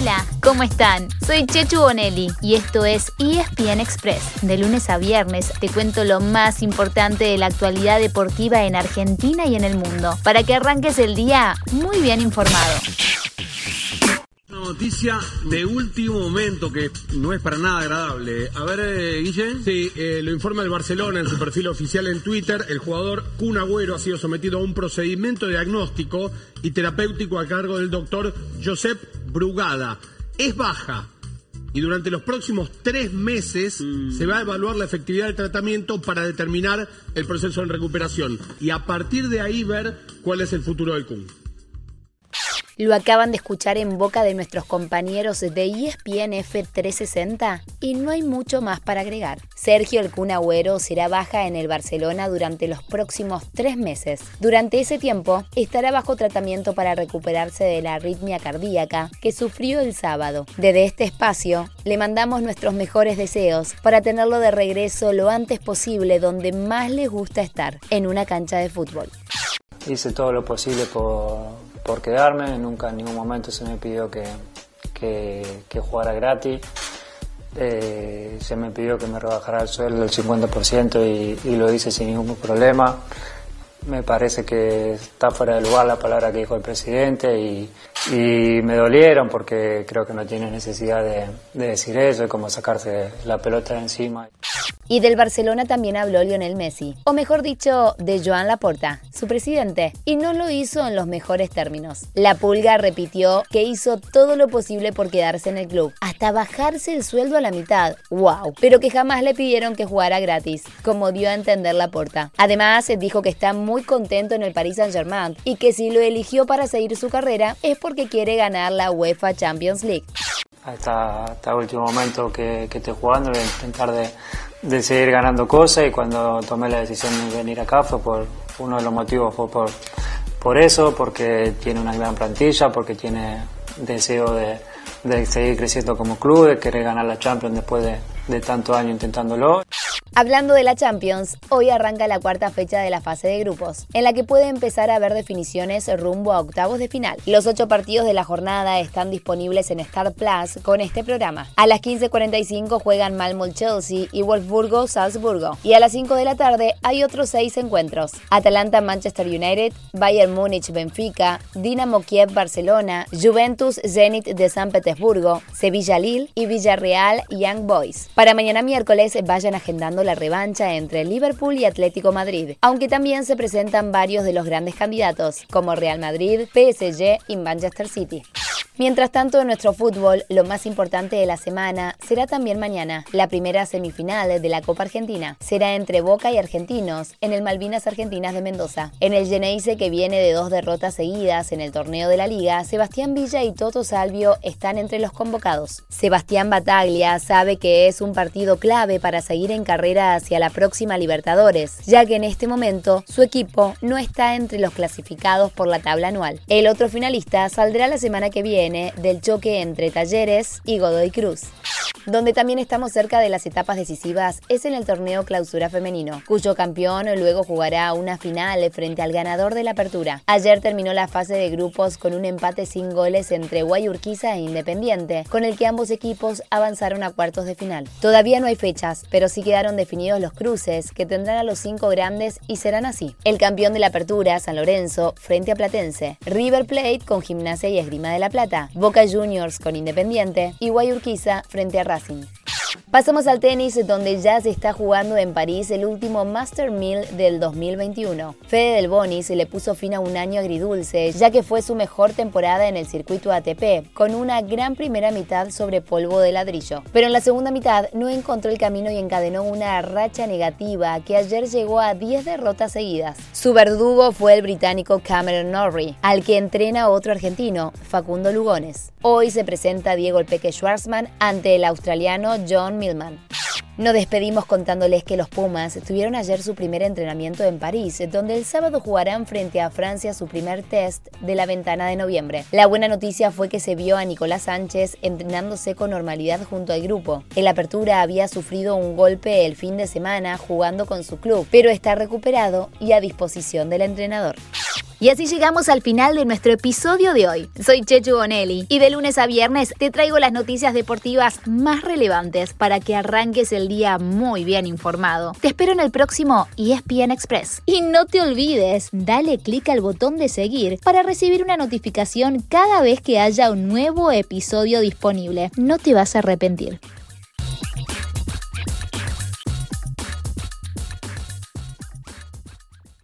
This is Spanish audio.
Hola, ¿cómo están? Soy Chechu Bonelli y esto es ESPN Express. De lunes a viernes te cuento lo más importante de la actualidad deportiva en Argentina y en el mundo, para que arranques el día muy bien informado. Noticia de último momento que no es para nada agradable. A ver, eh, Guille. Sí, eh, lo informa el Barcelona en su perfil oficial en Twitter. El jugador Kun Agüero ha sido sometido a un procedimiento diagnóstico y terapéutico a cargo del doctor Josep Brugada. Es baja y durante los próximos tres meses Mm. se va a evaluar la efectividad del tratamiento para determinar el proceso de recuperación y a partir de ahí ver cuál es el futuro del Kun. Lo acaban de escuchar en boca de nuestros compañeros de ESPN F360 y no hay mucho más para agregar. Sergio El será baja en el Barcelona durante los próximos tres meses. Durante ese tiempo estará bajo tratamiento para recuperarse de la arritmia cardíaca que sufrió el sábado. Desde este espacio le mandamos nuestros mejores deseos para tenerlo de regreso lo antes posible donde más les gusta estar, en una cancha de fútbol. hice todo lo posible por, por quedarme, nunca en ningún momento se me pidió que, que, jugara gratis. Eh, se me pidió que me rebajara el sueldo del 50% y, y lo hice sin ningún problema. Me parece que está fuera de lugar la palabra que dijo el presidente y, y me dolieron porque creo que no tiene necesidad de, de decir eso, es como sacarse la pelota de encima. Y del Barcelona también habló Lionel Messi, o mejor dicho, de Joan Laporta, su presidente, y no lo hizo en los mejores términos. La Pulga repitió que hizo todo lo posible por quedarse en el club, hasta bajarse el sueldo a la mitad, wow, pero que jamás le pidieron que jugara gratis, como dio a entender Laporta. Además, dijo que está muy contento en el Paris Saint-Germain y que si lo eligió para seguir su carrera es porque quiere ganar la UEFA Champions League. hasta, el último momento que, que estoy jugando, voy a intentar de, de seguir ganando cosas y cuando tomé la decisión de venir acá fue por uno de los motivos fue por, por eso, porque tiene una gran plantilla, porque tiene deseo de, de seguir creciendo como club, de querer ganar la Champions después de, de tantos años intentándolo. Hablando de la Champions, hoy arranca la cuarta fecha de la fase de grupos, en la que puede empezar a haber definiciones rumbo a octavos de final. Los ocho partidos de la jornada están disponibles en Star Plus con este programa. A las 15.45 juegan Malmo Chelsea y Wolfsburgo Salzburgo. Y a las 5 de la tarde hay otros seis encuentros. Atalanta Manchester United, Bayern Múnich Benfica, Dinamo Kiev Barcelona, Juventus Zenit de San Petersburgo, Sevilla Lille y Villarreal Young Boys. Para mañana miércoles vayan agendando la revancha entre Liverpool y Atlético Madrid, aunque también se presentan varios de los grandes candidatos, como Real Madrid, PSG y Manchester City. Mientras tanto, en nuestro fútbol, lo más importante de la semana será también mañana. La primera semifinal de la Copa Argentina será entre Boca y Argentinos en el Malvinas Argentinas de Mendoza. En el Geneise, que viene de dos derrotas seguidas en el torneo de la Liga, Sebastián Villa y Toto Salvio están entre los convocados. Sebastián Bataglia sabe que es un partido clave para seguir en carrera hacia la próxima Libertadores, ya que en este momento su equipo no está entre los clasificados por la tabla anual. El otro finalista saldrá la semana que viene del choque entre Talleres y Godoy Cruz. Donde también estamos cerca de las etapas decisivas es en el torneo clausura femenino, cuyo campeón luego jugará una final frente al ganador de la apertura. Ayer terminó la fase de grupos con un empate sin goles entre Guayurquiza e Independiente, con el que ambos equipos avanzaron a cuartos de final. Todavía no hay fechas, pero sí quedaron definidos los cruces, que tendrán a los cinco grandes y serán así. El campeón de la apertura, San Lorenzo, frente a Platense, River Plate con Gimnasia y Esgrima de la Plata, Boca Juniors con Independiente y Guayurquiza frente a Racing. Pasamos al tenis, donde ya se está jugando en París el último Master 1000 del 2021. Fede Del Bonis le puso fin a un año agridulce, ya que fue su mejor temporada en el circuito ATP, con una gran primera mitad sobre polvo de ladrillo. Pero en la segunda mitad no encontró el camino y encadenó una racha negativa que ayer llegó a 10 derrotas seguidas. Su verdugo fue el británico Cameron Norrie, al que entrena otro argentino, Facundo Lugones. Hoy se presenta Diego El Peque Schwarzman ante el australiano John Millman. Nos despedimos contándoles que los Pumas tuvieron ayer su primer entrenamiento en París, donde el sábado jugarán frente a Francia su primer test de la ventana de noviembre. La buena noticia fue que se vio a Nicolás Sánchez entrenándose con normalidad junto al grupo. El Apertura había sufrido un golpe el fin de semana jugando con su club, pero está recuperado y a disposición del entrenador. Y así llegamos al final de nuestro episodio de hoy. Soy Chechu Bonelli y de lunes a viernes te traigo las noticias deportivas más relevantes para que arranques el día muy bien informado. Te espero en el próximo ESPN Express. Y no te olvides, dale clic al botón de seguir para recibir una notificación cada vez que haya un nuevo episodio disponible. No te vas a arrepentir.